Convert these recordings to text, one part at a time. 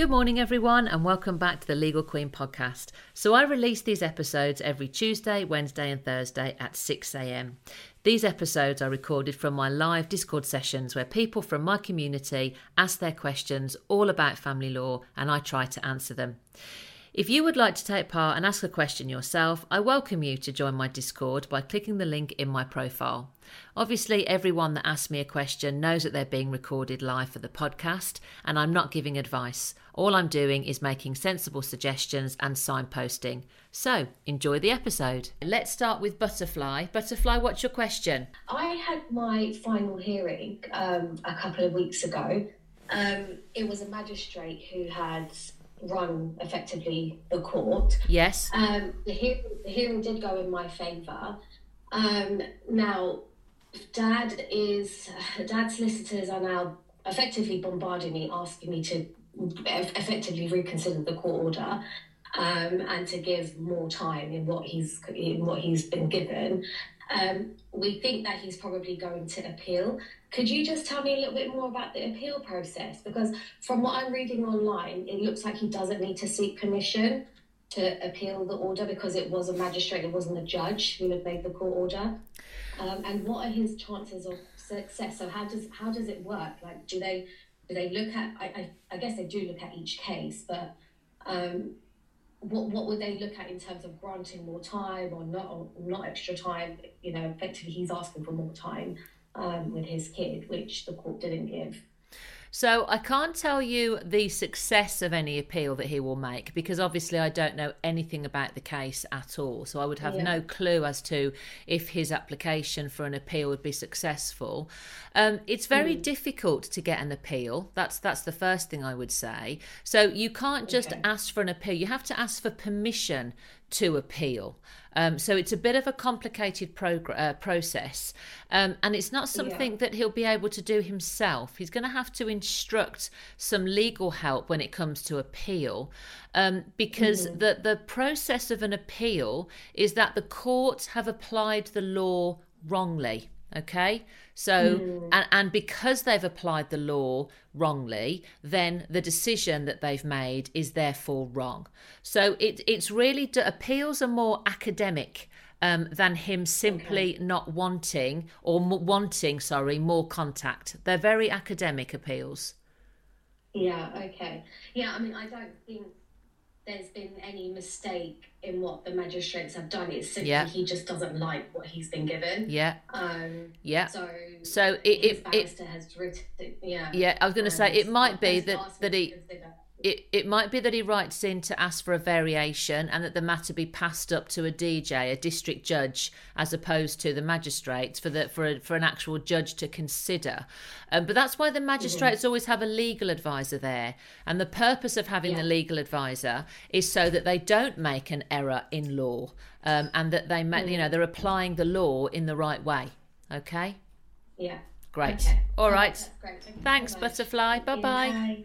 Good morning, everyone, and welcome back to the Legal Queen podcast. So, I release these episodes every Tuesday, Wednesday, and Thursday at 6 a.m. These episodes are recorded from my live Discord sessions where people from my community ask their questions all about family law and I try to answer them. If you would like to take part and ask a question yourself, I welcome you to join my Discord by clicking the link in my profile. Obviously, everyone that asks me a question knows that they're being recorded live for the podcast, and I'm not giving advice. All I'm doing is making sensible suggestions and signposting. So, enjoy the episode. Let's start with Butterfly. Butterfly, what's your question? I had my final hearing um, a couple of weeks ago. Um, it was a magistrate who had run effectively the court. Yes. Um, the, hearing, the hearing did go in my favour. Um, now, Dad is Dad's solicitors are now effectively bombarding me, asking me to effectively reconsider the court order. Um, and to give more time in what he's in what he's been given. Um, we think that he's probably going to appeal. Could you just tell me a little bit more about the appeal process? Because from what I'm reading online, it looks like he doesn't need to seek permission to appeal the order because it was a magistrate, it wasn't a judge who had made the court order. Um, and what are his chances of success? So how does how does it work? Like, do they do they look at? I I, I guess they do look at each case, but um, what what would they look at in terms of granting more time or not or not extra time? You know, effectively, he's asking for more time um, with his kid, which the court didn't give. So I can't tell you the success of any appeal that he will make because obviously I don't know anything about the case at all. So I would have yeah. no clue as to if his application for an appeal would be successful. Um, it's very mm. difficult to get an appeal. That's that's the first thing I would say. So you can't just okay. ask for an appeal. You have to ask for permission to appeal. Um, so it's a bit of a complicated progr- uh, process, um, and it's not something yeah. that he'll be able to do himself. He's going to have to instruct some legal help when it comes to appeal, um, because mm-hmm. the the process of an appeal is that the courts have applied the law wrongly. Okay, so mm. and, and because they've applied the law wrongly, then the decision that they've made is therefore wrong. So it it's really appeals are more academic um, than him simply okay. not wanting or m- wanting, sorry, more contact. They're very academic appeals. Yeah. Okay. Yeah. I mean, I don't think there's been any mistake in what the magistrates have done. It's simply yeah. he just doesn't like what he's been given. Yeah. Um, yeah. So so it, it, it has written. Yeah. Yeah. I was going to say it might be that that he. Consider it, it might be that he writes in to ask for a variation and that the matter be passed up to a DJ, a district judge, as opposed to the magistrates for the for a, for an actual judge to consider. Um, but that's why the magistrates mm-hmm. always have a legal advisor there, and the purpose of having yeah. the legal advisor is so that they don't make an error in law, um, and that they mm-hmm. you know they're applying the law in the right way. Okay. Yeah. Great. Okay. All right. Thanks, Butterfly. Bye-bye. Bye.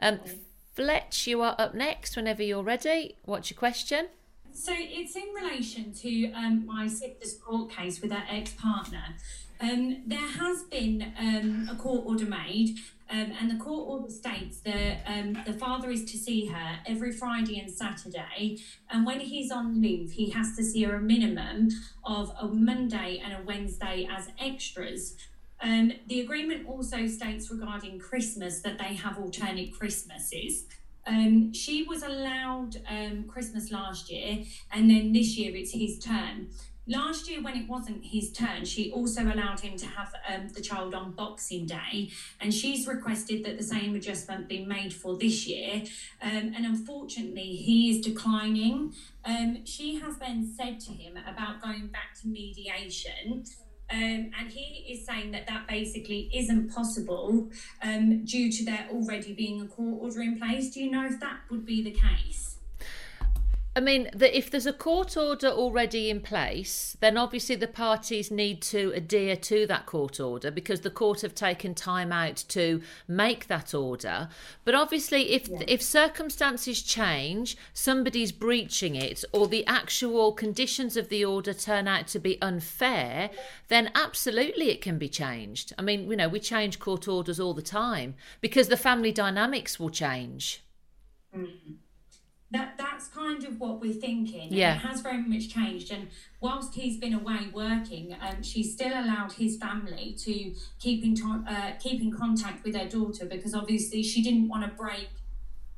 Um, bye. Fletch, you are up next whenever you're ready. What's your question? So it's in relation to um, my sister's court case with her ex partner. Um, there has been um, a court order made, um, and the court order states that um, the father is to see her every Friday and Saturday, and when he's on leave, he has to see her a minimum of a Monday and a Wednesday as extras. Um, the agreement also states regarding Christmas that they have alternate Christmases. Um, she was allowed um, Christmas last year, and then this year it's his turn. Last year, when it wasn't his turn, she also allowed him to have um, the child on Boxing Day, and she's requested that the same adjustment be made for this year. Um, and unfortunately, he is declining. Um, she has then said to him about going back to mediation. Um, and he is saying that that basically isn't possible um, due to there already being a court order in place. Do you know if that would be the case? I mean, that if there's a court order already in place, then obviously the parties need to adhere to that court order because the court have taken time out to make that order. But obviously, if yeah. if circumstances change, somebody's breaching it, or the actual conditions of the order turn out to be unfair, then absolutely it can be changed. I mean, you know, we change court orders all the time because the family dynamics will change. Mm. That that's kind of what we're thinking. Yeah. it has very much changed. And whilst he's been away working, um, she's still allowed his family to keep in to- uh, keep in contact with their daughter because obviously she didn't want to break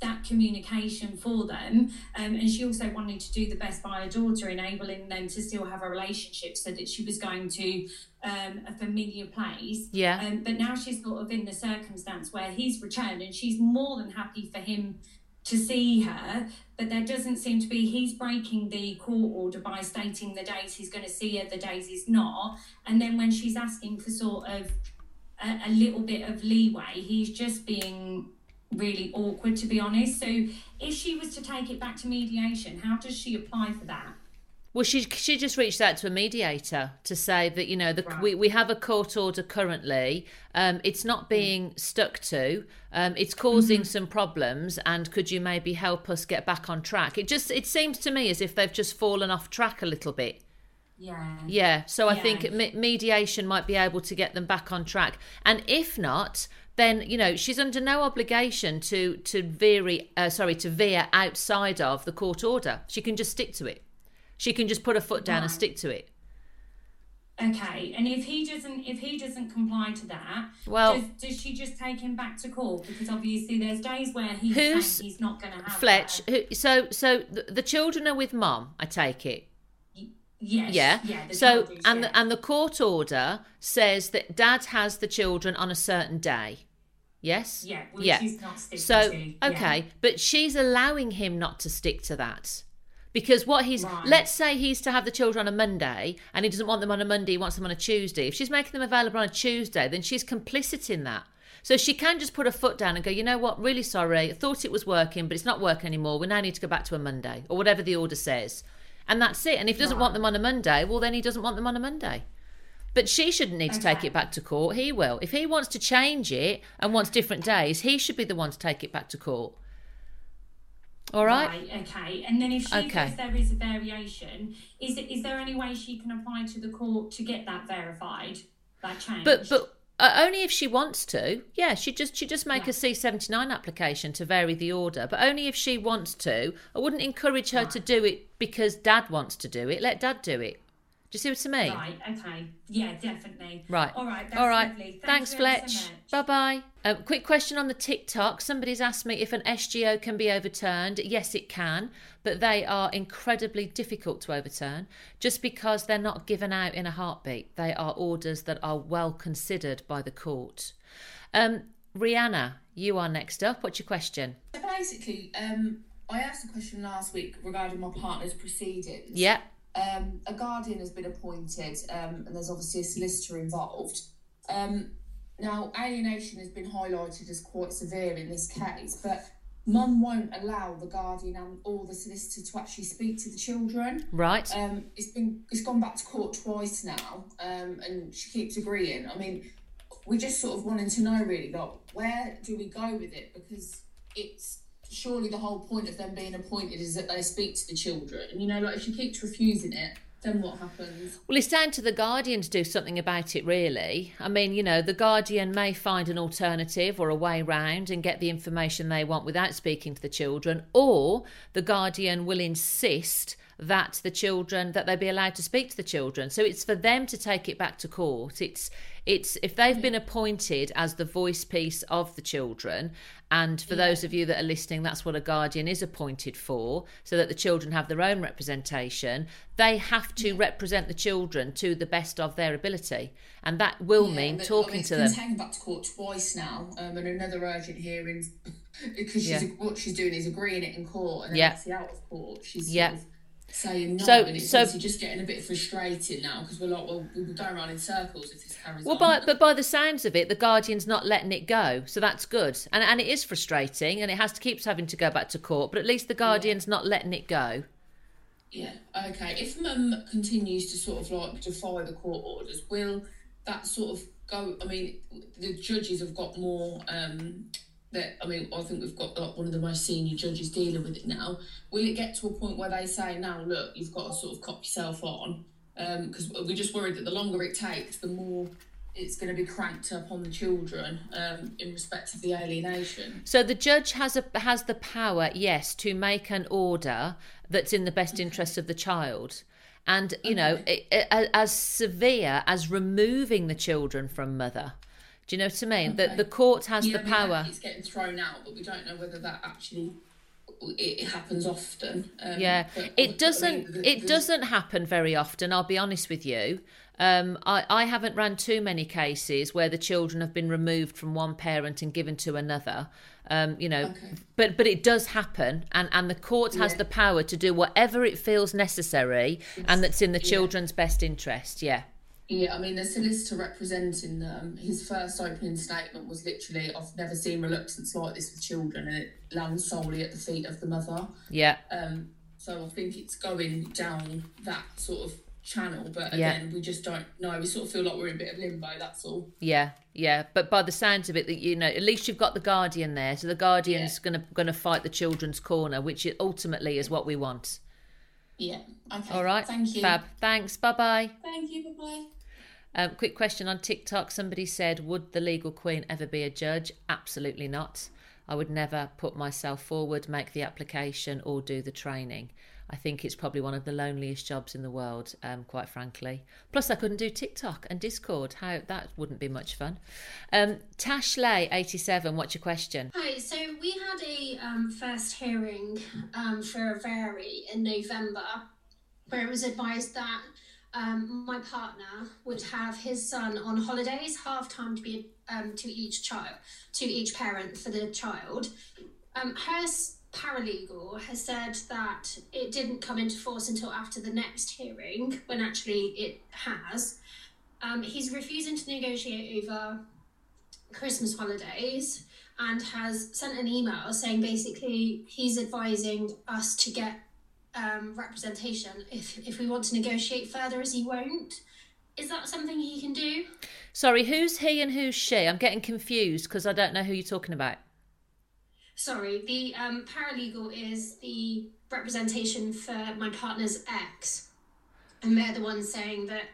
that communication for them. Um, and she also wanted to do the best by her daughter, enabling them to still have a relationship so that she was going to um, a familiar place. Yeah. Um, but now she's sort of in the circumstance where he's returned and she's more than happy for him to see her, but there doesn't seem to be. He's breaking the court order by stating the days he's going to see her, the days he's not. And then when she's asking for sort of a, a little bit of leeway, he's just being really awkward, to be honest. So if she was to take it back to mediation, how does she apply for that? Well, she she just reached out to a mediator to say that you know the, Right. we we have a court order currently. Um, it's not being stuck to. Um, it's causing some problems, and could you maybe help us get back on track? It just it seems to me as if they've just fallen off track a little bit. Yeah. Yeah, so I think me- mediation might be able to get them back on track, and if not, then you know she's under no obligation to to vary, uh, sorry, to veer outside of the court order. She can just stick to it. She can just put her foot down and stick to it. Okay, and if he doesn't, if he doesn't comply to that, Well- does, does she just take him back to court? Because obviously, there's days where he's Who's- he's not going to have Fletch, who, so so the, the children are with mom. I take it. Yes. Yeah. Yeah. so and yeah. the, and the court order says that dad has the children on a certain day. Yes. yeah, yeah. is not sticking So to. okay, but she's allowing him not to stick to that. Because what he's Right. let's say he's to have the children on a Monday and he doesn't want them on a Monday, he wants them on a Tuesday. If she's making them available on a Tuesday, then she's complicit in that. So she can just put her foot down and go, you know what, really sorry, I thought it was working, but it's not working anymore. We now need to go back to a Monday or whatever the order says. And that's it. And if he doesn't want them on a Monday, well then he doesn't want them on a Monday. But she shouldn't need to take it back to court. He will. If he wants to change it and wants different days, he should be the one to take it back to court. All right. Right, okay. And then if she Okay. there is a variation, is it is there any way she can apply to the court to get that verified, that change? But but uh, only if she wants to. Yeah, she just she just make Yeah. a C seventy nine application to vary the order, but only if she wants to. I wouldn't encourage her to do it because Dad wants to do it. Let Dad do it. Do you see what I mean? Right, okay. Yeah, definitely. Right. All right, that's All right. lovely. Thank Thanks, Fletch. so bye bye. Um, quick question on the TikTok. Somebody's asked me if an SGO can be overturned. Yes, it can, but they are incredibly difficult to overturn just because they're not given out in a heartbeat. They are orders that are well considered by the court. Um, Rihanna, you are next up. What's your question? So basically, um, I asked a question last week regarding my partner's proceedings. Yeah. Um, a guardian has been appointed, um, and there's obviously a solicitor involved. Um, now, alienation has been highlighted as quite severe in this case, but mum won't allow the guardian and or the solicitor to actually speak to the children. Right. Um, it's been it's gone back to court twice now, um, and she keeps agreeing. I mean, we're just sort of wanting to know really, like, where do we go with it? Because it's surely the whole point of them being appointed is that they speak to the children. And you know, like if she keeps refusing it, then what happens? Well, it's down to the Guardian to do something about it, really. I mean, you know, the Guardian may find an alternative or a way round and get the information they want without speaking to the children, or the Guardian will insist that the children that they be allowed to speak to the children. So it's for them to take it back to court. It's it's if they've been appointed as the voice piece of the children and for those of you that are listening that's what a guardian is appointed for so that the children have their own representation they have to represent the children to the best of their ability and that will Yeah, mean but, I talking mean, to them taken back to court twice now, um, and another urgent hearing because she's Yeah. what she's doing is agreeing it in court, and then Yeah. out of court, she's Yeah. sort of saying no, So- and it's so- just getting a bit frustrating now because we're like, well, we'll going around in circles if this carries Well, on. by, but by the sounds of it, the Guardian's not letting it go, so that's good. And and it is frustrating, and it has to keep having to go back to court. But at least the Guardian's not letting it go. Yeah, okay. If mum continues to sort of like defy the court orders, will that sort of go? I mean, the judges have got more. Um, that I mean, I think we've got like one of the most senior judges dealing with it now. Will it get to a point where they say, "Now, look, you've got to sort of cop yourself on"? Because we're just worried that the longer it takes, the more it's going to be cranked up on the children um, in respect of the alienation. So the judge has a has the power, yes, to make an order that's in the best interest of the child. And you know, it, it, as severe as removing the children from mother. Do you know what I mean? Okay. The the court has Yeah, the I mean, power. It's getting thrown out, but we don't know whether that actually it, happens often. Um, Yeah, it doesn't. the- It doesn't happen very often. I'll be honest with you. Um, I, I haven't ran too many cases where the children have been removed from one parent and given to another. Um, you know, Okay. but but it does happen, and and the court has Yeah. the power to do whatever it feels necessary, and that's in the yeah. children's best interest. Yeah, Yeah, I mean, the solicitor representing them, his first opening statement was literally, I've never seen reluctance like this with children, and it lands solely at the feet of the mother. yeah, Um, so I think it's going down that sort of channel, but Yeah. again, we just don't know. We sort of feel like we're in a bit of limbo, that's all. yeah, yeah. But by the sounds of it, that you know, at least you've got the guardian there, so the guardian's gonna gonna fight the children's corner, which ultimately is what we want. Yeah, okay. All right, Thank you. Fab. Thanks. Bye bye. Thank you, bye bye. Um, quick question on TikTok. Somebody said, Would the legal queen ever be a judge? Absolutely not. I would never put myself forward, make the application, or do the training. I think it's probably one of the loneliest jobs in the world, um, quite frankly. Plus, I couldn't do TikTok and Discord. How that wouldn't be much fun. Um, Tash Lay, 87, what's your question? Hi, so we had a um, first hearing um, for a vary in November where it was advised that um, my partner would have his son on holidays, half time to be um, to each child, to each parent for the child. Um, her paralegal has said that it didn't come into force until after the next hearing, when actually it has. Um, he's refusing to negotiate over Christmas holidays and has sent an email saying basically he's advising us to get um, representation if, if we want to negotiate further, as he won't. Is that something he can do? Sorry, who's he and who's she? I'm getting confused because I don't know who you're talking about. Sorry, the um, paralegal is the representation for my partner's ex, and they're the ones saying that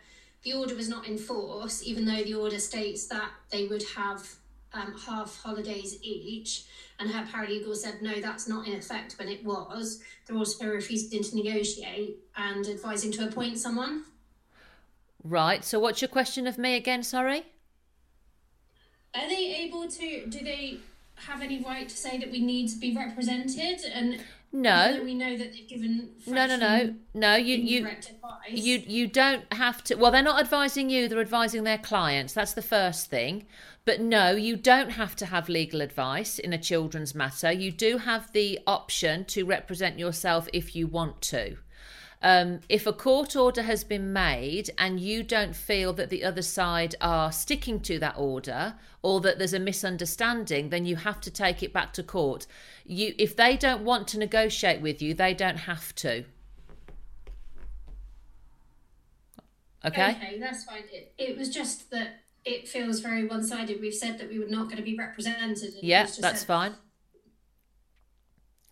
the order was not in force, even though the order states that they would have um, half holidays each. And her paralegal said, no, that's not in effect when it was. They're also refusing to negotiate and advising to appoint someone. Right, so what's your question of me again? Sorry? Are they able to? Do they have any right to say that we need to be represented? And No. we know that they've given No, no, no, no. You, you, advice. you, you don't have to. Well, they're not advising you; they're advising their clients. That's the first thing. But no, you don't have to have legal advice in a children's matter. You do have the option to represent yourself if you want to. Um, if a court order has been made and you don't feel that the other side are sticking to that order or that there's a misunderstanding, then you have to take it back to court. You, if they don't want to negotiate with you, they don't have to. Okay. Okay, that's fine. It, it was just that it feels very one sided. We've said that we were not going to be represented. Yeah, that's said- fine.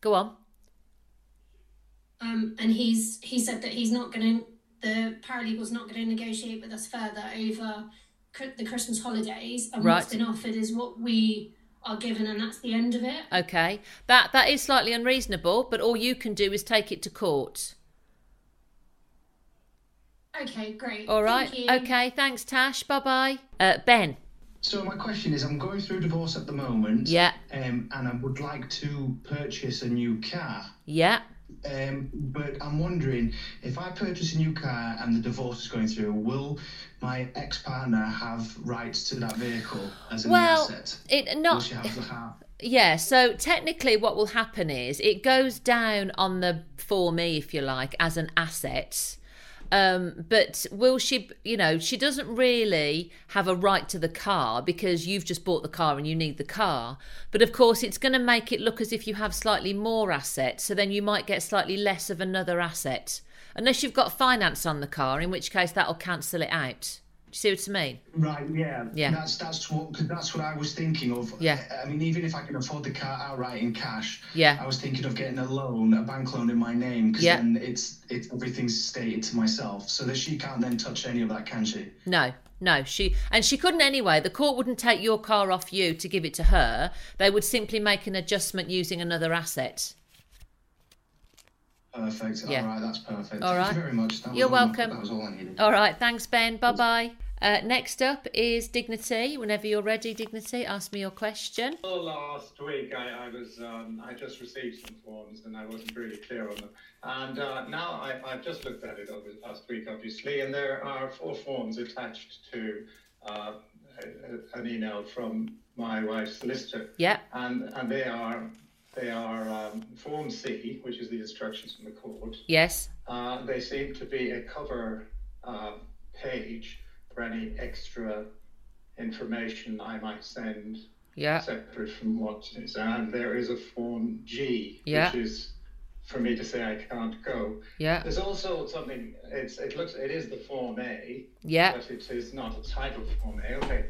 Go on. Um, and he's he said that he's not going to. The paralegal's not going to negotiate with us further over cr- the Christmas holidays. And Right. what's been offered is what we are given, and that's the end of it. Okay. That that is slightly unreasonable, but all you can do is take it to court. Okay, great. All right. Thank you. Okay. Thanks, Tash. Bye bye. Uh, ben. So my question is, I'm going through a divorce at the moment. Yeah. Um, and I would like to purchase a new car. Yeah. Um, but I'm wondering if I purchase a new car and the divorce is going through, will my ex-partner have rights to that vehicle as an Well, asset? it not. she have the car? Yeah, so technically, what will happen is it goes down on the for me, if you like, as an asset. Um, but will she, you know, she doesn't really have a right to the car because you've just bought the car and you need the car. But of course, it's going to make it look as if you have slightly more assets. So then you might get slightly less of another asset. Unless you've got finance on the car, in which case that'll cancel it out. You see what I mean? Right, yeah, Yeah. That's that's what cause that's what I was thinking of. Yeah. I mean, even if I can afford the car outright in cash, Yeah. I was thinking of getting a loan, a bank loan in my name, because Yeah. then it's it's everything's stated to myself, so that she can't then touch any of that, can she? No, no, she and she couldn't anyway. The court wouldn't take your car off you to give it to her. They would simply make an adjustment using another asset. Perfect. Yeah. All right, that's perfect. All Thank you very much. That You're all welcome. that was all I needed. All right, thanks, Ben. Bye bye. Uh, next up is Dignity. Whenever you're ready, Dignity, ask me your question. Well, last week I, I was um, I just received some forms and I wasn't really clear on them. And uh, now I, I've just looked at it over the last week, obviously, and there are four forms attached to uh, a- a- an email from my wife's solicitor, Yeah, and and they are they are um, Form C, which is the instructions from the court. yes, Uh, they seem to be a cover uh, page for any extra information I might send yeah, separate from what is. And there is a form G, Yeah. which is for me to say I can't go. yeah, There's also something. It's it looks it is the form A, yeah, but it is not a title form A. Okay.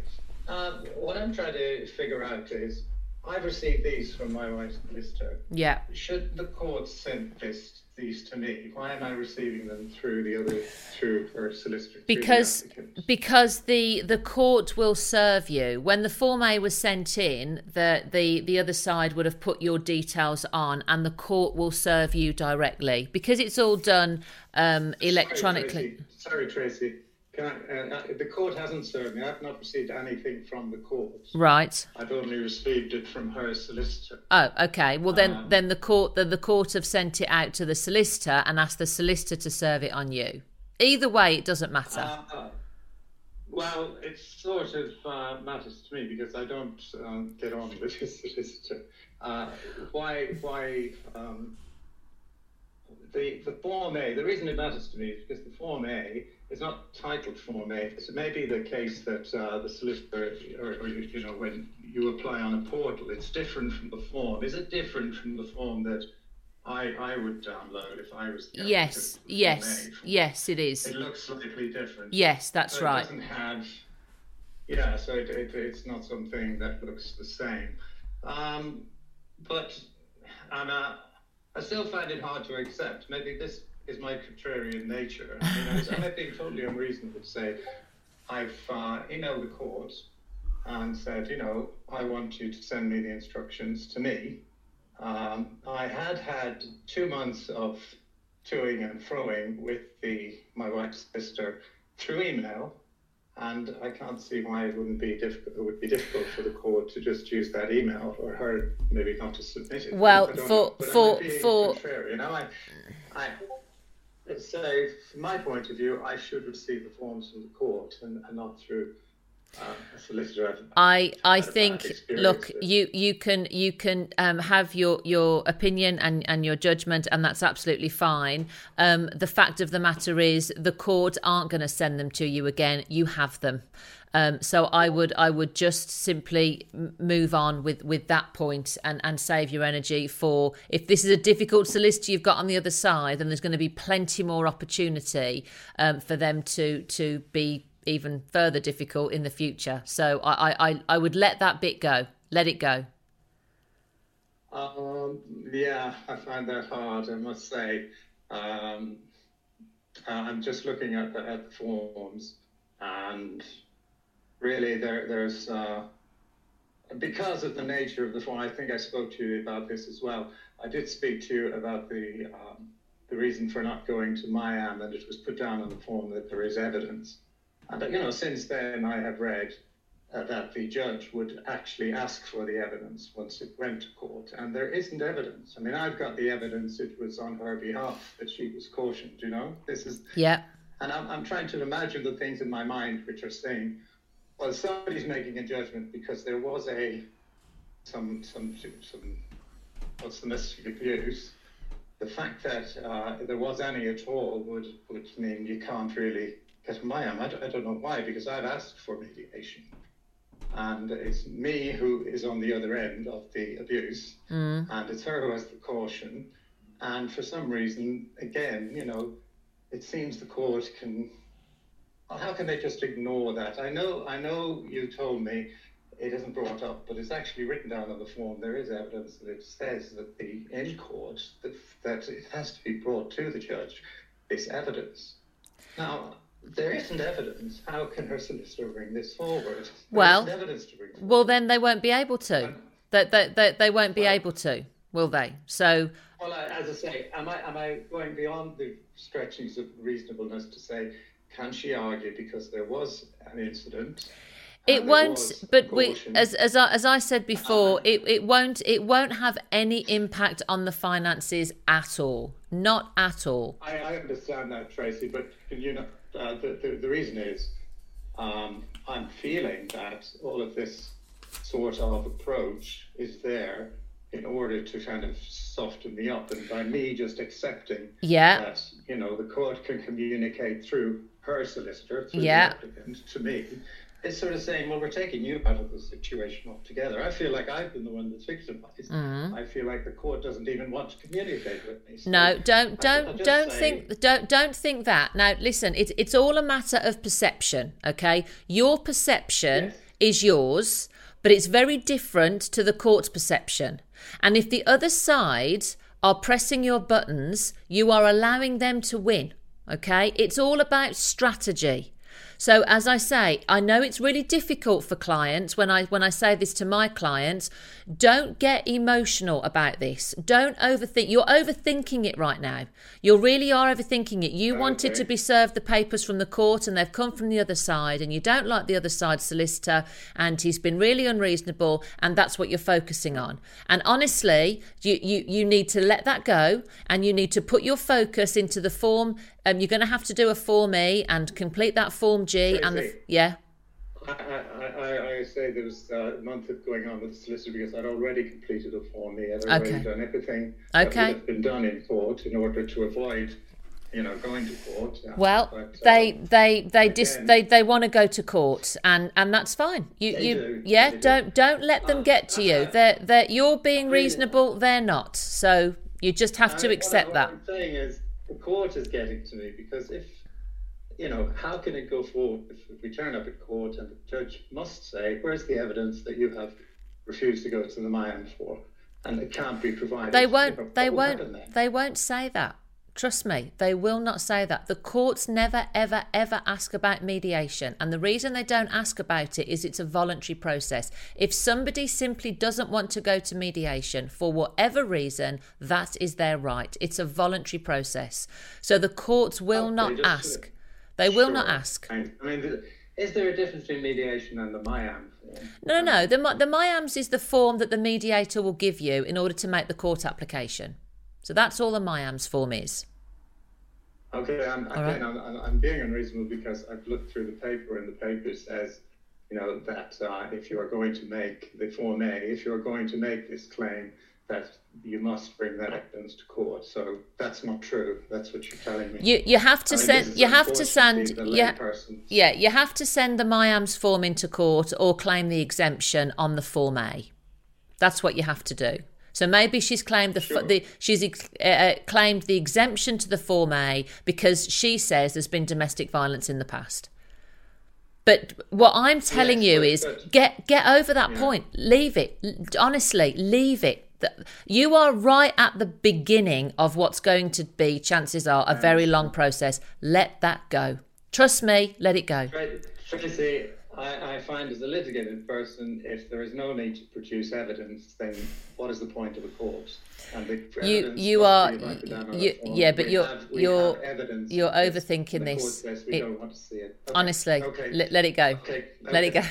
Uh, what I'm trying to figure out is I've received these from my wife's solicitor. yeah. Should the court send this these to me? Why am I receiving them through the other through her solicitor? through the Because because the the court will serve you when the form A was sent in. The the the other side would have put your details on, and the court will serve you directly because it's all done um, electronically. Sorry, Tracy. Sorry, Tracy. Can I, uh, uh, the court hasn't served me. I've not received anything from the court. Right. I've only received it from her solicitor. Oh, okay. Well, then, Um, then the court, the, the court have sent it out to the solicitor and asked the solicitor to serve it on you. Either way, it doesn't matter. Uh, well, it sort of uh, matters to me because I don't um, get on with his solicitor. Uh, why? Why? Um, the the form A. The reason it matters to me is because the form A is not titled form A. So it may be the case that uh, the solicitor, or, or you know, when you apply on a portal, it's different from the form. Is it different from the form that I I would download if I was? the yes, yes, yes, it is. It looks slightly different. Yes, that's So It right. doesn't have, yeah, so it, it, it's not something that looks the same. Um, but and, uh, I still find it hard to accept. Maybe this is my contrarian nature. You know, it's- I might be totally unreasonable to say I've uh, emailed the court and said, you know, I want you to send me the instructions to me. Um, I had had two months of toing and froing with the my wife's sister through email, and I can't see why it wouldn't be difficult. It would be difficult for the court to just use that email, or her maybe not to submit it. Well, for- for- for- contrary, you know, I, I. So, from my point of view, I should receive the forms from the court and, not through I I think look you you can you can um, have your your opinion and and your judgment and that's absolutely fine. Um, the fact of the matter is the court aren't going to send them to you again. You have them. Um, so I would I would just simply move on with with that point and and save your energy for if this is a difficult solicitor you've got on the other side then there's going to be plenty more opportunity um, for them to to be even further difficult in the future. So I, I, I- would let that bit go. Let it go. Um, yeah, I find that hard, I must say. Um, uh, I'm just looking at the, at the forms, and really, there, there's uh, because of the nature of the form. I think I spoke to you about this as well. I did speak to you about the um, the reason for not going to MIAM, and it was put down on the form that there is evidence. And you know, since then, I have read uh, that the judge would actually ask for the evidence once it went to court, and there isn't evidence. I mean, I've got the evidence; it was on her behalf that she was cautioned. You know, this is, Yeah. and I'm, I'm trying to imagine the things in my mind which are saying, well, somebody's making a judgment because there was a some some some what's the domestic abuse. The fact that uh, there was any at all would would mean you can't really MIAM. I don't, I don't know why, because I've asked for mediation and it's me who is on the other end of the abuse, mm. and it's her who has the caution. And for some reason, again, you know, it seems the court can how can they just ignore that? I know, I know you told me it isn't brought up, but it's actually written down on the form. There is evidence that it says that the in court that, that it has to be brought to the judge. This evidence. Now, there isn't evidence. How can her solicitor bring this forward? There well, evidence to bring well, then they won't be able to. That they, they, they, won't be well, able to, will they? So. Well, as I say, am I am I going beyond the stretchings of reasonableness to say, can she argue because there was an incident? It won't, but we, as as I, as I said before, um, it, it won't it won't have any impact on the finances at all, not at all. I, I understand that, Tracy, but can you know uh, the, the, the reason is um, I'm feeling that all of this sort of approach is there in order to kind of soften me up, and by me just accepting yeah. that you know the court can communicate through her solicitor, through yeah. the applicant, to me it's sort of saying, well, we're taking you out of the situation altogether. I feel like I've been the one that's victimized. Mm-hmm. I feel like the court doesn't even want to communicate with me. So no, don't, don't, don't say... think, don't, don't think that. Now, listen, it's it's all a matter of perception. Okay, your perception yes. is yours, but it's very different to the court's perception. And if the other side are pressing your buttons, you are allowing them to win. Okay, it's all about strategy. So as I say, I know it's really difficult for clients when I when I say this to my clients, don't get emotional about this. Don't overthink. You're overthinking it right now. You really are overthinking it. You okay. wanted to be served the papers from the court and they've come from the other side and you don't like the other side's solicitor and he's been really unreasonable and that's what you're focusing on. And honestly, you you you need to let that go and you need to put your focus into the form um, you're going to have to do a Form E and complete that Form G. And the, yeah. I, I, I, say there was uh, a month of going on with the solicitor because I'd already completed a Form E. I'd already okay. done everything okay. that have been done in court in order to avoid you know, going to court. Well, but, uh, they they they again, dis, they they want to go to court, and and that's fine. You you do, yeah, don't do. not let them uh, get to you. Uh, they're they you're being reasonable. They're not. So you just have to accept what that. I'm saying is the court is getting to me because if you know how can it go forward if, we turn up at court and the judge must say where's the evidence that you have refused to go to the MIAM for? And it can't be provided they won't they won't they won't say that Trust me, they will not say that. The courts never, ever, ever ask about mediation. And the reason they don't ask about it is it's a voluntary process. If somebody simply doesn't want to go to mediation for whatever reason, that is their right. It's a voluntary process. So the courts will okay, not ask. They will sure. not ask. I mean, is there a difference between mediation and the MIAM? No, no, no. The, the MIAMS is the form that the mediator will give you in order to make the court application. So that's all the MIAMS form is. Okay, I'm, again, right. I'm, I'm, being unreasonable because I've looked through the paper and the paper says, you know, that uh, if you are going to make the Form A, if you are going to make this claim, that you must bring that evidence to court. So that's not true. That's what you're telling me. You you have to I send you have to send yeah yeah you have to send the MIAMS form into court or claim the exemption on the Form A. That's what you have to do. So maybe she's claimed the, sure. the she's uh, uh, claimed the exemption to the Form A because she says there's been domestic violence in the past. But what I'm telling yes, you is good. get get over that yeah. point. Leave it. Honestly, leave it. You are right at the beginning of what's going to be, chances are, a very long process. Let that go. Trust me, let it go. Tracy, I, I find as a litigated person, if there is no need to produce evidence, then what is the point of a court? And the you you are you, yeah, but we you're have, you're you're overthinking this. It, okay. Honestly, okay. Let, let it go. Okay. Let it go.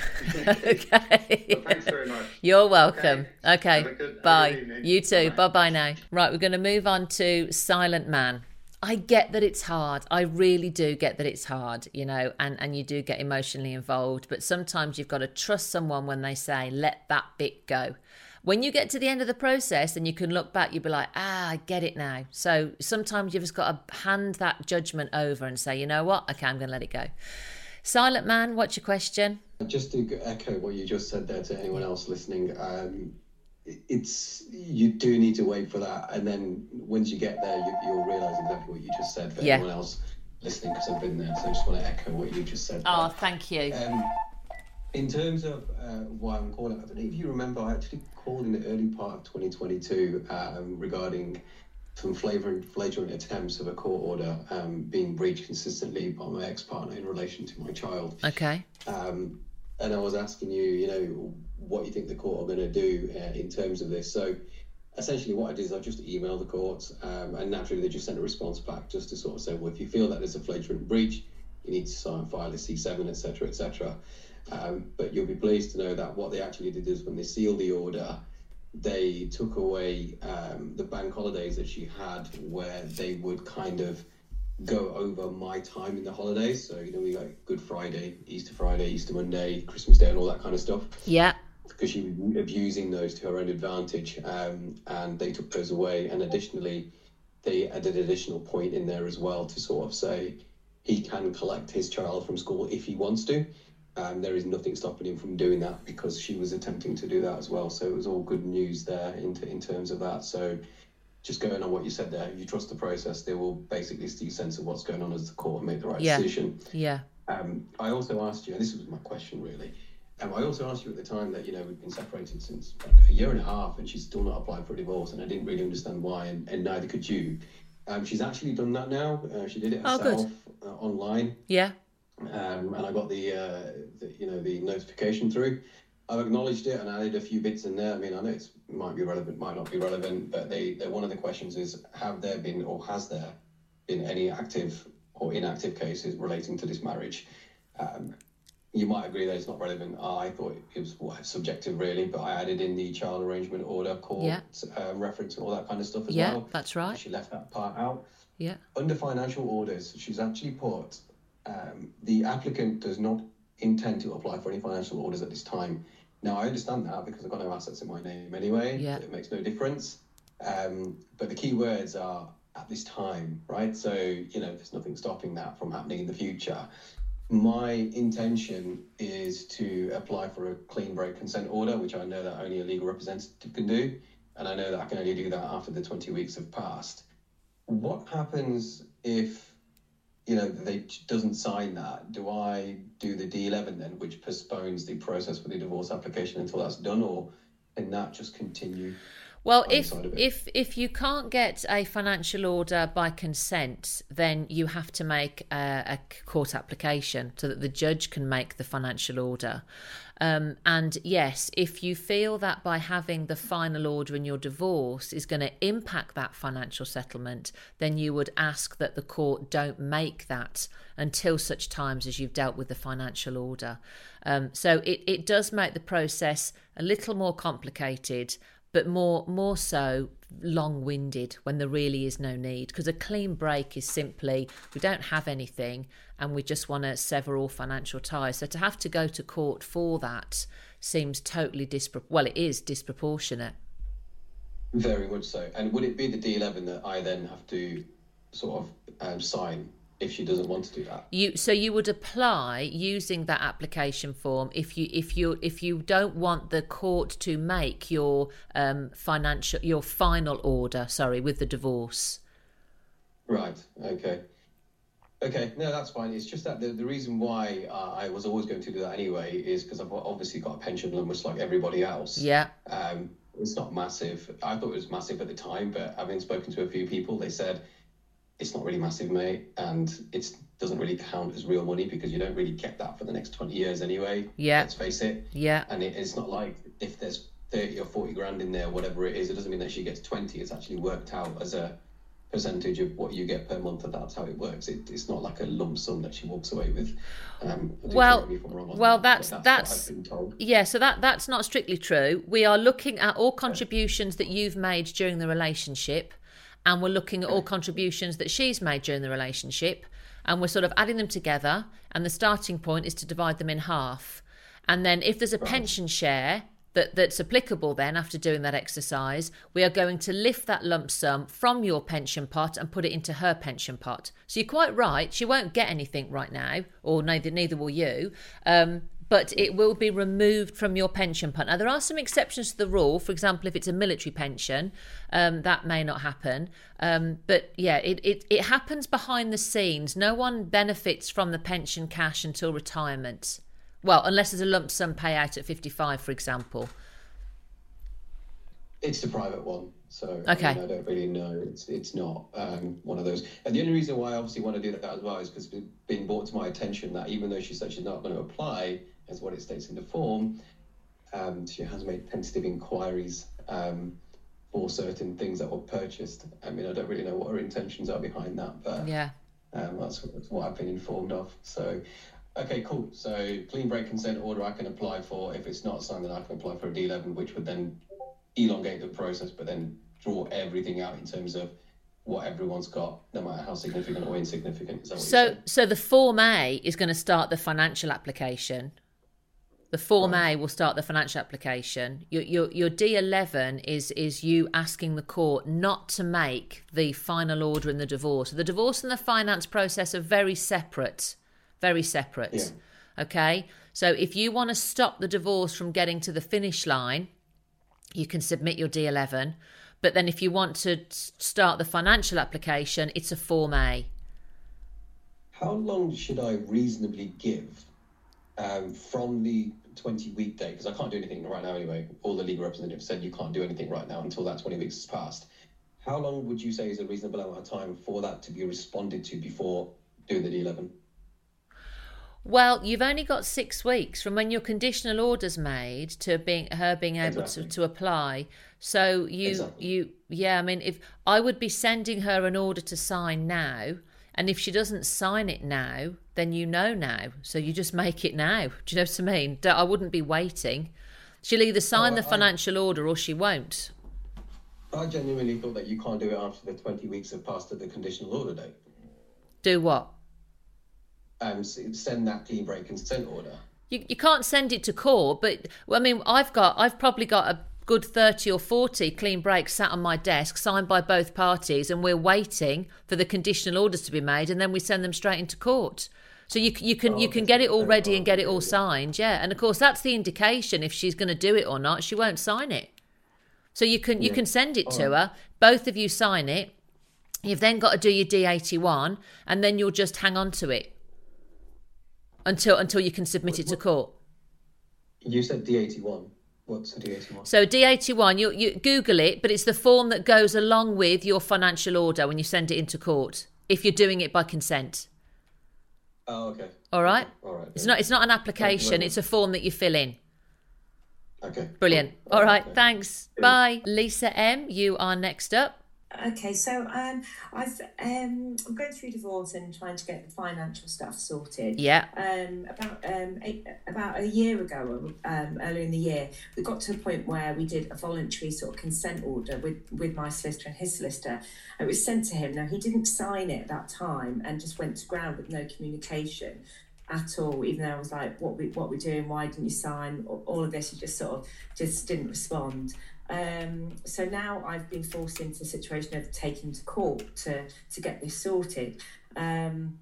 okay. Well, thanks very much. You're welcome. Okay. Good, Bye. You too. Bye bye now. Right, we're going to move on to Silent Man. I get that it's hard. I really do get that it's hard, you know, and, and you do get emotionally involved. But sometimes you've got to trust someone when they say, let that bit go. When you get to the end of the process and you can look back, you'll be like, ah, I get it now. So sometimes you've just got to hand that judgment over and say, you know what? Okay, I'm going to let it go. Silent man, what's your question? Just to echo what you just said there to anyone else listening, um, it's you do need to wait for that, and then once you get there, you, will realize exactly what you just said for yeah. anyone else listening because I've been there. So I just want to echo what you just said. Oh, there. thank you. Um, in terms of uh, why I'm calling, I don't know if you remember, I actually called in the early part of 2022 um, regarding some flagrant, flagrant attempts of a court order um, being breached consistently by my ex-partner in relation to my child. Okay. Um, and I was asking you, you know, what you think the court are going to do uh, in terms of this. So essentially what I did is I just emailed the court um, and naturally they just sent a response back just to sort of say, well, if you feel that there's a flagrant breach, you need to sign, file a C7, etc., etc. Um, but you'll be pleased to know that what they actually did is when they sealed the order, they took away um, the bank holidays that she had where they would kind of go over my time in the holidays. So, you know, we like Good Friday, Easter Friday, Easter Monday, Christmas Day, and all that kind of stuff. Yeah. Because she was abusing those to her own advantage, um, and they took those away. And additionally, they added an additional point in there as well to sort of say he can collect his child from school if he wants to. Um, there is nothing stopping him from doing that because she was attempting to do that as well. So it was all good news there in, in terms of that. So just going on what you said there, if you trust the process, they will basically see sense of what's going on as the court and make the right Yeah. decision. Yeah. Um, I also asked you, and this was my question really. Um, I also asked you at the time that you know we've been separated since like a year and a half, and she's still not applied for a divorce, and I didn't really understand why, and, and neither could you. Um, she's actually done that now. Uh, she did it Oh, good. herself uh, online, Yeah. um, and I got the, uh, the you know the notification through. I've acknowledged it and added a few bits in there. I mean, I know it might be relevant, might not be relevant, but they, they one of the questions is: Have there been or has there been any active or inactive cases relating to this marriage? Um, you might agree that it's not relevant. I thought it was well, subjective, really, but I added in the child arrangement order court Yeah. uh, reference and all that kind of stuff as Yeah, well. that's right. She left that part out Yeah. under financial orders, she's actually put um, the applicant does not intend to apply for any financial orders at this time. Now, I understand that because I've got no assets in my name anyway. Yeah. It makes no difference. Um, but the key words are at this time, right? So, you know, there's nothing stopping that from happening in the future. My intention is to apply for a clean break consent order, which I know that only a legal representative can do. And I know that I can only do that after the 20 weeks have passed what happens if you know they doesn't sign that do i do the d11 then which postpones the process for the divorce application until that's done or can that just continue Well, if side of it? if if you can't get a financial order by consent, then you have to make a, a court application so that the judge can make the financial order. Um, and yes, if you feel that by having the final order in your divorce is going to impact that financial settlement, then you would ask that the court don't make that until such times as you've dealt with the financial order. Um, so it, it does make the process a little more complicated but more more so long-winded when there really is no need because a clean break is simply we don't have anything and we just want to sever all financial ties. So to have to go to court for that seems totally dispro well it is disproportionate. Very much so. And would it be the d11 that i then have to sort of um, sign if she doesn't want to do that you so you would apply using that application form if you if you if you don't want the court to make your um financial your final order sorry with the divorce Right. Okay. Okay. No, that's fine. It's just that the, the reason why uh, I was always going to do that anyway is because I've obviously got a pension, much like everybody else. yeah Um, it's not massive. I thought it was massive at the time, but having spoken to a few people, they said it's not really massive, mate, and it doesn't really count as real money because you don't really get that for the next twenty years anyway. Yeah. Let's face it. yeah And it, it's not like if there's thirty or forty grand in there, whatever it is, it doesn't mean that she gets twenty. It's actually worked out as a percentage of what you get per month, and that's how it works. It, it's not like a lump sum that she walks away with. Um, Well- correct me if I'm wrong on well, that, that's- what that's- I've been told. Yeah, so that that's not strictly true. We are looking at all contributions that you've made during the relationship, and we're looking at all contributions that she's made during the relationship, and we're sort of adding them together. And the starting point is to divide them in half. And then if there's a pension share that that's applicable, then after doing that exercise, we are going to lift that lump sum from your pension pot and put it into her pension pot. So you're quite right. She won't get anything right now, or neither neither will you. Um, but it will be removed from your pension pot. Now, there are some exceptions to the rule. For example, if it's a military pension, um, that may not happen. Um, but yeah, it, it, it happens behind the scenes. No one benefits from the pension cash until retirement. Well, unless there's a lump sum payout at 55, for example. It's the private one. So okay. I, mean, I, don't really know. It's it's not um, one of those. And the only reason why I obviously want to do that as well is because it's been brought to my attention that even though she said she's not going to apply, as what it states in the form, um, she has made tentative inquiries um, for certain things that were purchased. I mean, I don't really know what her intentions are behind that, but yeah, um, that's, that's what I've been informed of. So. Okay, cool. So clean break consent order I can apply for. If it's not signed, then I can apply for a D11, which would then elongate the process, but then draw everything out in terms of what everyone's got, no matter how significant or insignificant. so, so the Form A is going to start the financial application. The Form right. A will start the financial application. Your, your, your D11 is is you asking the court not to make the final order in the divorce. The divorce and the finance process are very separate, very separate. Yeah. Okay, so if you want to stop the divorce from getting to the finish line, you can submit your D11. But then if you want to start the financial application, it's a Form A. How long should I reasonably give um, from the 20 week date? Because I can't do anything right now anyway. All the legal representatives said you can't do anything right now until that 20 weeks has passed. How long would you say is a reasonable amount of time for that to be responded to before doing the D11? Well, you've only got six weeks from when your conditional order's made to being her being able exactly. to, to apply. So you exactly. you yeah, I mean if I would be sending her an order to sign now, and if she doesn't sign it now, then you know now. So you just make it now. Do you know what I mean? I wouldn't be waiting. She'll either sign oh, the financial I, order or she won't. I genuinely thought that you can't do it after the 20 weeks have passed at the conditional order date. Do what? um, send that clean break consent order. You, you can't send it to court, but I mean, I've got, I've probably got a good 30 or 40 clean breaks sat on my desk, signed by both parties, and we're waiting for the conditional orders to be made, and then we send them straight into court. So you you can oh, you can get it all ready and get it all signed, yeah. And of course, that's the indication if she's going to do it or not. She won't sign it. So you can you can send it to oh. her. Both of you sign it. You've then got to do your D eighty one, and then you'll just hang on to it until until you can submit what, it to court. You said D81. What's a D81? So D81, you you Google it, but it's the form that goes along with your financial order when you send it into court. If you're doing it by consent. Oh, okay. All right. Okay. All right. It's not. It's not an application. It's a form that you fill in. Okay. Brilliant. All right. Okay. Thanks. Bye. Lisa M. You are next up. Okay, so um, I've um, I'm going through divorce and trying to get the financial stuff sorted. Yeah. Um, about um, eight, about a year ago, um, earlier in the year, we got to a point where we did a voluntary sort of consent order with with my solicitor and his solicitor. It was sent to him. Now he didn't sign it at that time and just went to ground with no communication at all. Even though I was like, "What we what we're doing? Why didn't you sign?" All of this, he just sort of just didn't respond. Um, so now I've been forced into a situation of taking to court to to get this sorted. Um,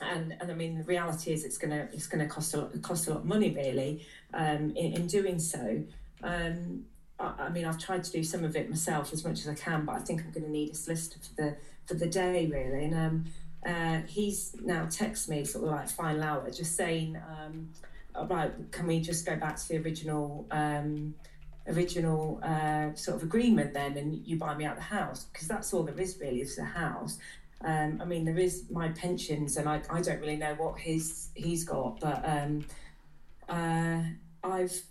and and I mean the reality is it's gonna it's gonna cost a lot cost a lot of money really um, in, in doing so. Um, I, I, mean I've tried to do some of it myself as much as I can, but I think I'm going to need a solicitor for the for the day really. And um, uh, he's now texted me sort of like final hour, just saying, um, right, can we just go back to the original um, original uh, sort of agreement then and you buy me out the house because that's all there is really is the house. Um, I mean there is my pensions and I, I don't really know what his he's got but um, uh, I've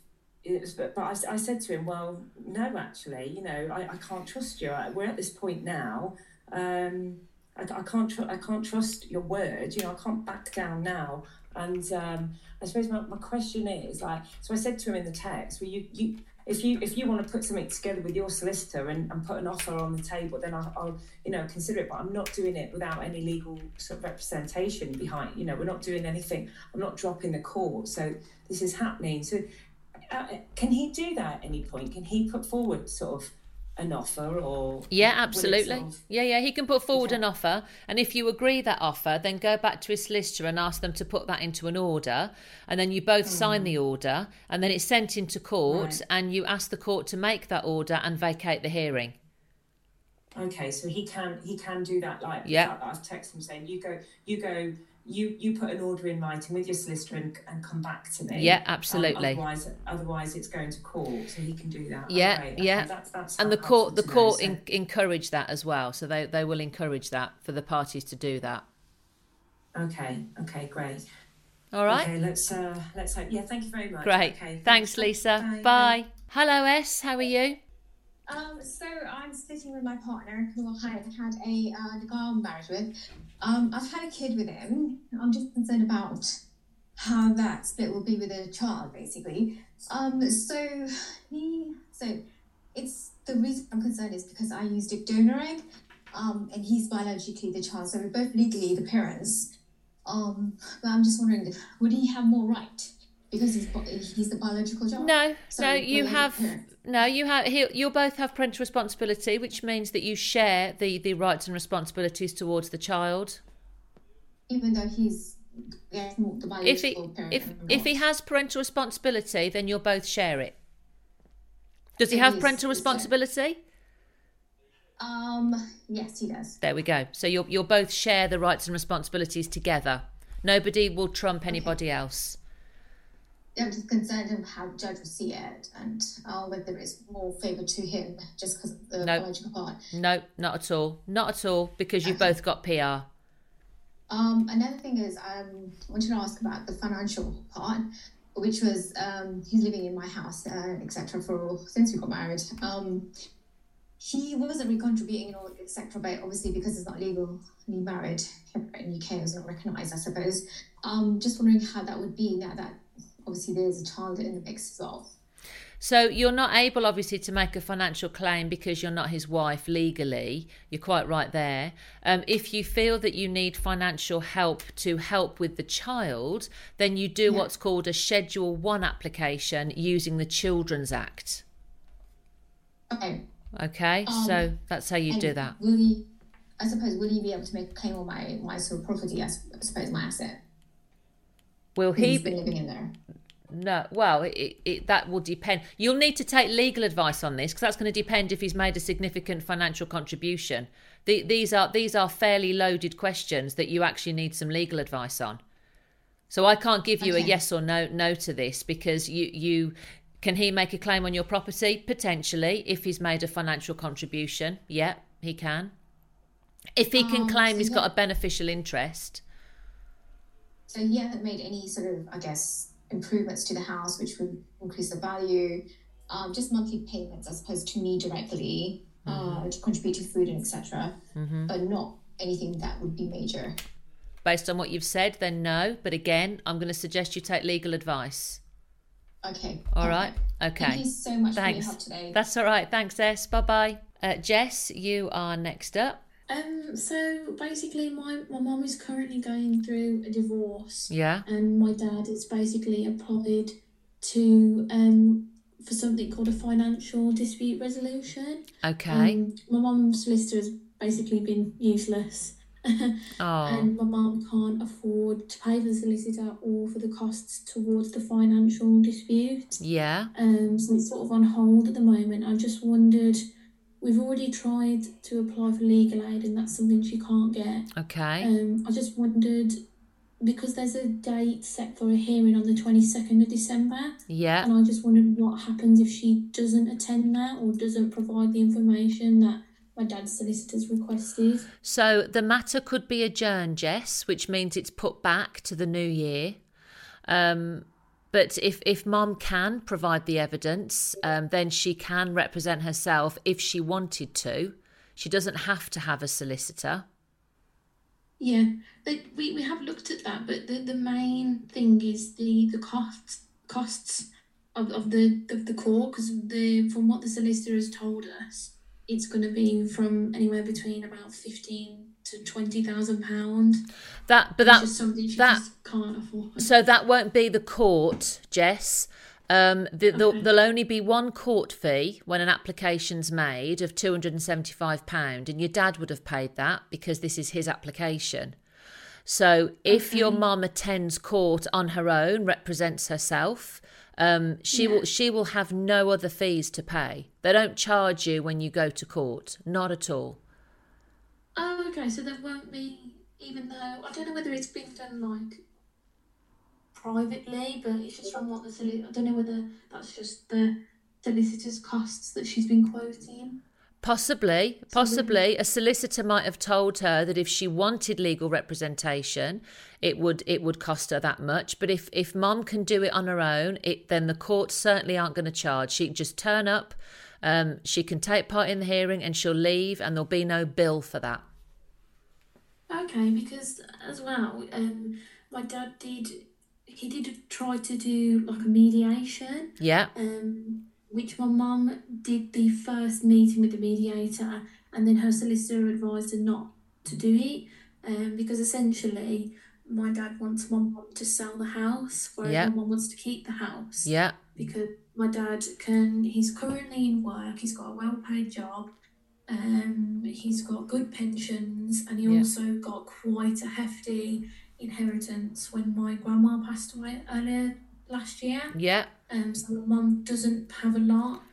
was, but, but I, I, said to him well no actually you know I, I can't trust you. We're at this point now um, I, I can't tr- I can't trust your word you know I can't back down now. And um, I suppose my, my question is like so I said to him in the text well you you if you if you want to put something together with your solicitor and, and put an offer on the table, then I'll, I'll, you know consider it. But I'm not doing it without any legal sort of representation behind. You know, we're not doing anything. I'm not dropping the court. So this is happening. So uh, can he do that at any point? Can he put forward sort of an offer or yeah absolutely sort of- yeah yeah he can put forward an offer and if you agree that offer then go back to his solicitor and ask them to put that into an order and then you both sign hmm. the order and then it's sent into court Right. and you ask the court to make that order and vacate the hearing Okay, so he can he can do that. Like Yeah. I've texted him saying you go you go you you put an order in writing with your solicitor and, and come back to me. Yeah, Um, absolutely. otherwise, otherwise it's going to court, so he can do that. Yeah, Okay, okay, yeah. That's, that's and the court the to know, court so- en- encourage that as well so they, they will encourage that for the parties to do that Okay, okay, great. all right Okay, let's uh let's hope. Yeah, thank you very much. great Okay, thanks lisa Bye. bye hello s how are you Um, so I'm sitting with my partner who I had had a uh, legal marriage with. Um, I've had a kid with him. I'm just concerned about how that split will be with a child, basically. Um, so he, so it's the reason I'm concerned is because I used a donor egg, um, and he's biologically the child, so we're both legally the parents. Um, but I'm just wondering, would he have more right because he's he's the biological child? no no you have. No you have he, you'll both have parental responsibility which means that you share the the rights and responsibilities towards the child. Even though he's the if he parent. if if he has parental responsibility then you'll both share it. Does he have he's- parental responsibility? Um, yes, he does. there we go. So you'll you'll both share the rights and responsibilities together. Nobody will trump anybody else I'm just concerned of how the judge will see it and uh, whether it's more favour to him just because of the No. biological part. no not at all not at all because you've Okay. both got pr Um, another thing is um, I wanted to ask about the financial part, which was um, he's living in my house, uh, etc. For since we got married. Um, he wasn't really contributing and all, etc. But obviously because it's not legally married in UK, it's not recognised, I suppose. Um, just wondering how that would be now that obviously there's a child in the mix as well. So you're not able, obviously, to make a financial claim because you're not his wife legally. You're quite right there. Um, if you feel that you need financial help to help with the child, then you do Yeah. what's called a Schedule One application using the Children's Act. Okay. Okay, Um, so that's how you do that. Will he? I suppose will he be able to make a claim on my my sort of property? I suppose my asset. Will he? Be, living in there. No, well, it, it, that will depend. You'll need to take legal advice on this because that's going to depend if he's made a significant financial contribution. The, these are these are fairly loaded questions that you actually need some legal advice on. So I can't give you a yes or no no to this because you you can he make a claim on your property potentially if he's made a financial contribution. Yeah, he can. If he can Um, claim so he's got a beneficial interest. So he hasn't made any sort of, I guess, improvements to the house, which would increase the value. Um, just monthly payments, as opposed to me directly uh, to contribute to food and etc. But not anything that would be major. Based on what you've said, then no. But again, I'm going to suggest you take legal advice. Okay. All right. Okay. Thank you so much for your Thanks. help today. That's all right. Thanks, S. Bye bye. Uh, Jess, you are next up. Um, so basically, my my mum is currently going through a divorce, Yeah. and my dad is basically applied to um for something called a financial dispute resolution. Okay. Um, my mum's solicitor has basically been useless, oh. and my mum can't afford to pay for the solicitor or for the costs towards the financial dispute. Yeah. Um, so it's sort of on hold at the moment. I just wondered, we've already tried to apply for legal aid, and that's something she can't get. Okay. Um, I just wondered because there's a date set for a hearing on the 22nd of December, Yeah. and I just wondered what happens if she doesn't attend that or doesn't provide the information that my dad's solicitors requested. So the matter could be adjourned, Jess, which means it's put back to the new year. Um, but if if mom can provide the evidence, um, then she can represent herself if she wanted to. She doesn't have to have a solicitor. Yeah, we, we have looked at that, but the, the main thing is the the costs costs of, of the of the court because the from what the solicitor has told us, it's going to be from anywhere between about fifteen to twenty thousand pound. That, but that just something she that can't afford. So that won't be the court, Jess. Um, the, the, there'll only be one court fee when an application's made of £275, and your dad would have paid that because this is his application. So if Okay. your mum attends court on her own, represents herself, um, she will she will have no other fees to pay. They don't charge you when you go to court, not at all. Oh, okay. So there won't be, even though I don't know whether it's been done like privately, but it's just from what the solicitor. I don't know whether that's just the solicitor's costs that she's been quoting. Possibly, possibly, a solicitor might have told her that if she wanted legal representation, it would it would cost her that much. But if if mom can do it on her own, it then the courts certainly aren't going to charge. She can just turn up, um, she can take part in the hearing, and she'll leave, and there'll be no bill for that. Okay, because as well, um, my dad did. He did try to do like a mediation. Yeah, um, which my mum did the first meeting with the mediator, and then her solicitor advised her not to do it, um, because essentially my dad wants my mum to sell the house, whereas Yeah. my mum wants to keep the house. yeah, Because my dad can, he's currently in work, he's got a well-paid job, um, he's got good pensions, and he Yeah. also got quite a hefty inheritance when my grandma passed away earlier last year. yeah. Um, so my mum doesn't have a lot.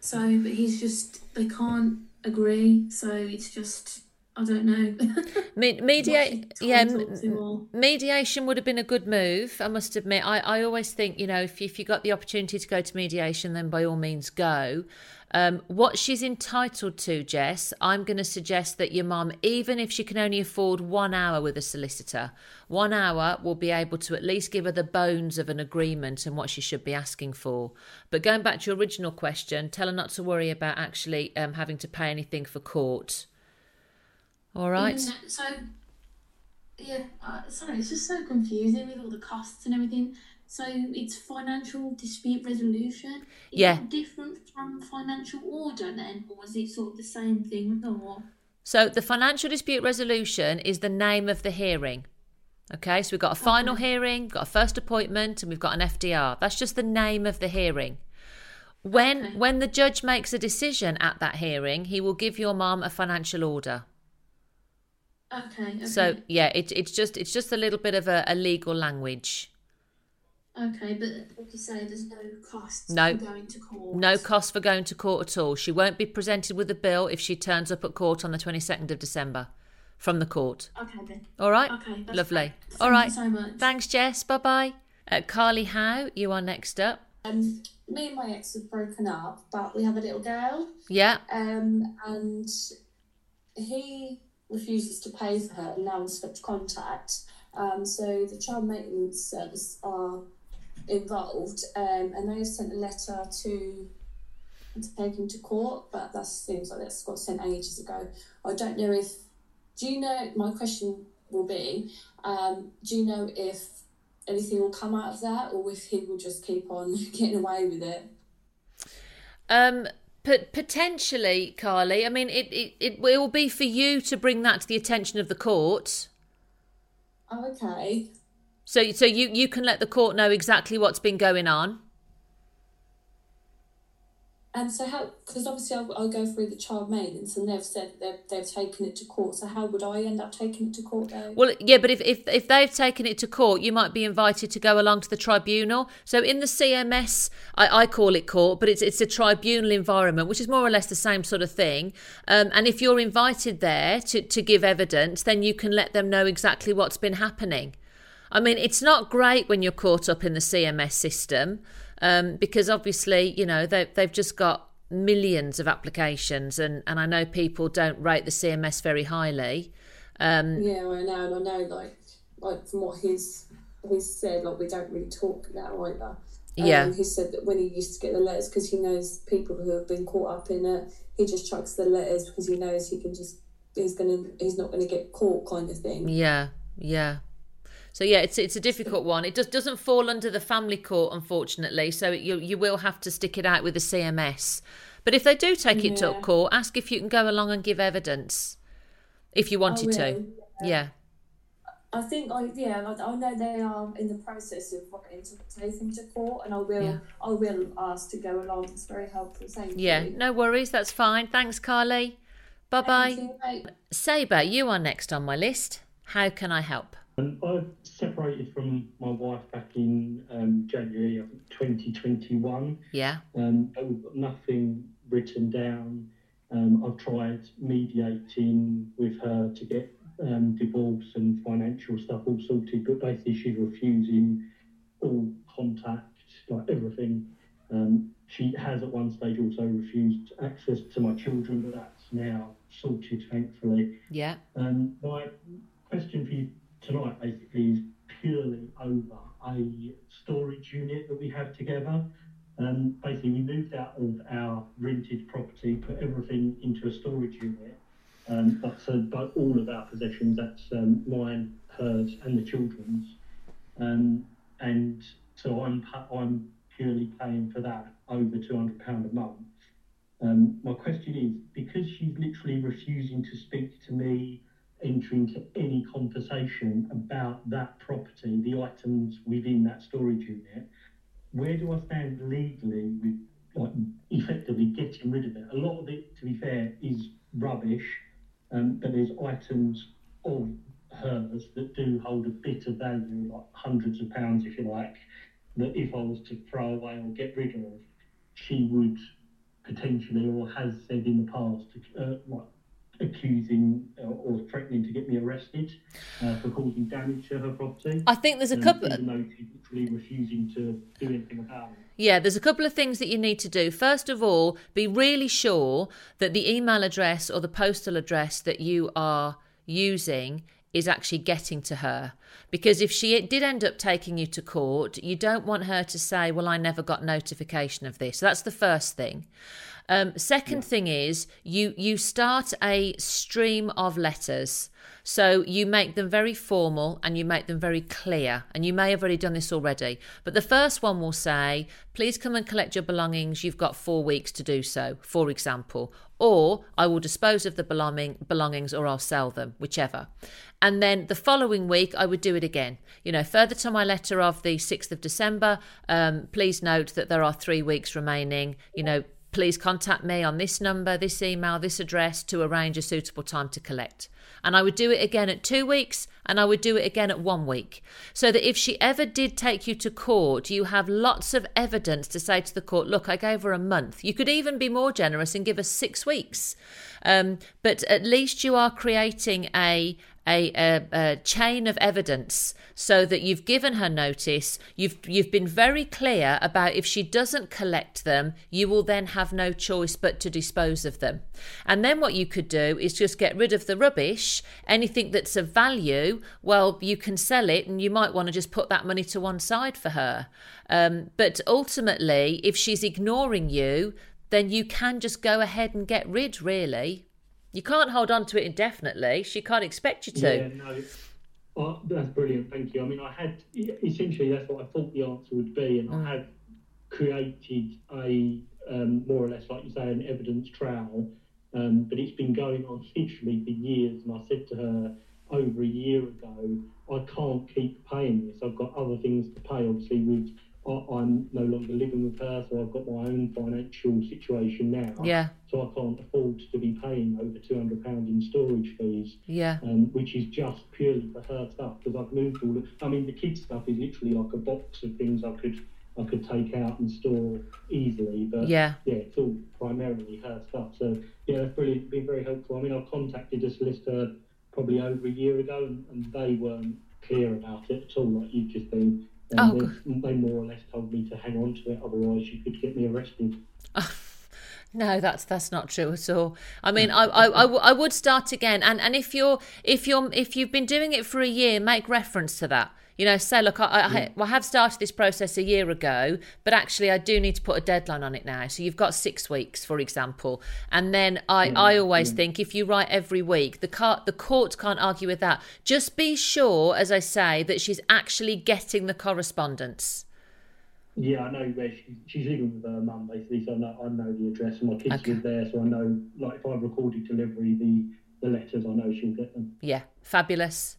So, but he's just they can't agree. So it's just I don't know. Me- mediate, yeah, m- mediation would have been a good move. I must admit. I, I always think you know if if you got the opportunity to go to mediation, then by all means go. Um, what she's entitled to, Jess, I'm going to suggest that your mum, even if she can only afford one hour with a solicitor, one hour will be able to at least give her the bones of an agreement and what she should be asking for. But going back to your original question, tell her not to worry about actually um, having to pay anything for court. All right. Even So yeah, uh, sorry, it's just so confusing with all the costs and everything. So it's financial dispute resolution. Is Yeah. different from financial order then, or is it sort of the same thing? Or So the financial dispute resolution is the name of the hearing. Okay, so we've got a final hearing, got a first appointment, and we've got an FDR. That's just the name of the hearing. When Okay. when the judge makes a decision at that hearing, he will give your mum a financial order. okay, okay. So yeah, it, it's just it's just a little bit of a, a legal language. Okay, but like you say, there's no cost No. for going to court. No cost for going to court at all. She won't be presented with a bill if she turns up at court on the twenty second of December from the court. Okay then. All right. Okay, Lovely. All Thank right. you so much. Thanks, Jess. Bye bye. Uh, Carly Howe, you are next up. Um, me and my ex have broken up, but we have a little girl. Yeah. Um, and he refuses to pay for her, and now in strict contact. Um, so the child maintenance service are involved, um, and they sent a letter to to take him to court, but that seems like that's got sent ages ago. I don't know if. Do you know? My question will be: um, Do you know if anything will come out of that, or if he will just keep on getting away with it? Um, pot- potentially, Carly. I mean, it, it, it will be for you to bring that to the attention of the court. Oh, okay. So, so you, you can let the court know exactly what's been going on. And so how? Because obviously I'll, I'll go through the child maintenance, and they've said they've they've taken it to court. So how would I end up taking it to court though? Well, yeah, but if, if if they've taken it to court, you might be invited to go along to the tribunal. So in the CMS, I, I call it court, but it's it's a tribunal environment, which is more or less the same sort of thing. Um, and if you're invited there to to give evidence, then you can let them know exactly what's been happening. I mean, it's not great when you're caught up in the CMS system um, because obviously, you know, they, they've just got millions of applications, and, and I know people don't rate the CMS very highly. Um, yeah, I know, and I know, like, like from what he's he's said, like we don't really talk now either. Yeah. Um, he said that when he used to get the letters, because he knows people who have been caught up in it, he just chucks the letters because he knows he can just he's gonna he's not gonna get caught, kind of thing. Yeah, yeah. So yeah, it's it's a difficult one. It just doesn't fall under the family court, unfortunately. So you you will have to stick it out with the CMS. But if they do take it to court, ask if you can go along and give evidence, if you wanted to. will, Yeah. I think I yeah, like I know they are in the process of wanting to take him to court, and I will Yeah. I will ask to go along. It's very helpful. Thank Yeah, you. no worries. That's fine. Thanks, Carly. Bye bye. Thank you. Bye. Saber, you are next on my list. How can I help? Um, I separated from my wife back in um, January of 2021. Yeah. Um, we've got nothing written down. Um, I've tried mediating with her to get um, divorce and financial stuff all sorted, but basically she's refusing all contact, like everything. Um, she has at one stage also refused access to my children, but that's now sorted, thankfully. Yeah. Um, my question for you tonight basically is purely over a storage unit that we have together. Um, basically, we moved out of our rented property, put everything into a storage unit. Um, but so, but all of our possessions, that's um, mine, hers, and the children's. Um, and so I'm I'm purely paying for that over two hundred pound a month. Um, my question is because she's literally refusing to speak to me, enter into any conversation about that property, the items within that storage unit. Where do I stand legally with like effectively getting rid of it? A lot of it, to be fair, is rubbish, um, but there's items of hers that do hold a bit of value, like hundreds of pounds, if you like, that if I was to throw away or get rid of, she would potentially or has said in the past, uh, like accusing uh, or threatening to get me arrested uh, for causing damage to her property. I think there's a Um, couple- Even though she's literally refusing to do anything about it. Yeah, there's a couple of things that you need to do. First of all, be really sure that the email address or the postal address that you are using is actually getting to her. Because if she did end up taking you to court, you don't want her to say, Well, I never got notification of this. So that's the first thing. Um, second thing is you you start a stream of letters. So you make them very formal and you make them very clear. And you may have already done this already. But the first one will say, please come and collect your belongings. You've got four weeks to do so, for example. Or I will dispose of the belonging, belongings or I'll sell them, whichever. And then the following week, I would do it again. You know, further to my letter of the 6th of December, um, please note that there are three weeks remaining. You know, please contact me on this number, this email, this address to arrange a suitable time to collect. And I would do it again at two weeks and I would do it again at one week. So that if she ever did take you to court, you have lots of evidence to say to the court, look, I gave her a month. You could even be more generous and give us six weeks. Um, but at least you are creating a, a, a, a chain of evidence so that you've given her notice. You've you've been very clear about if she doesn't collect them you will then have no choice but to dispose of them. And then what you could do is just get rid of the rubbish anything that's of value. Well you can sell it and you might want to just put that money to one side for her. Um, but ultimately if she's ignoring you then you can just go ahead and get rid really you can't hold on to it indefinitely. She can't expect you to. Yeah, no. Oh, that's brilliant, thank you. I mean, I had essentially that's what I thought the answer would be, and Mm. I had created a um, more or less, like you say, an evidence trail. Um, but it's been going on literally for years, and I said to her over a year ago, I can't keep paying this. I've got other things to pay. Obviously, with I'm no longer living with her, so I've got my own financial situation now. Yeah. So I can't afford to be paying over two hundred pound in storage fees Yeah. um, which is just purely for her stuff because I've moved all. The, I mean, the kids' stuff is literally like a box of things I could I could take out and store easily. But Yeah. yeah, it's all primarily her stuff. So yeah, that's brilliant. Been very helpful. I mean, I contacted a solicitor probably over a year ago, and, and they weren't clear about it at all. Like you've just been. Oh, they, they more or less told me to hang on to it, otherwise you could get me arrested. No, that's that's not true at all. I mean, mm. I, I, I, w- I would start again, and, and if you're if you're if you've been doing it for a year, make reference to that. You know, say, look, I, I, I have started this process a year ago, but actually, I do need to put a deadline on it now. So you've got six weeks, for example, and then I, I always think if you write every week, the car, the court can't argue with that. Just be sure, as I say, that she's actually getting the correspondence. Yeah, I know where she's, she's living with her mum basically, so I know, I know the address and my kids live there, so I know like if I've recorded delivery, the the letters I know she'll get them. Yeah, fabulous.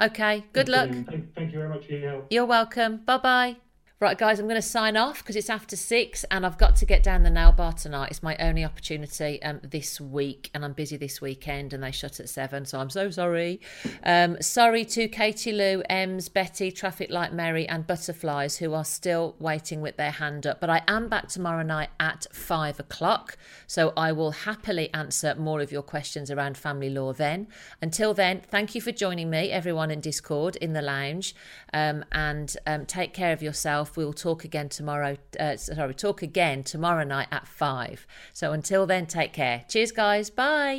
Okay. Good luck. Thank, thank you very much for your help. You're welcome. Bye bye. Right, guys, I'm going to sign off because it's after six and I've got to get down the nail bar tonight. It's my only opportunity um, this week and I'm busy this weekend and they shut at seven, so I'm so sorry. Um, sorry to Katie Lou, Ems, Betty, Traffic Light Mary, and Butterflies who are still waiting with their hand up. But I am back tomorrow night at five o'clock, so I will happily answer more of your questions around family law then. Until then, thank you for joining me, everyone in Discord, in the lounge, um, and um, take care of yourself. We will talk again tomorrow. Uh, sorry, talk again tomorrow night at five. So until then, take care. Cheers, guys. Bye.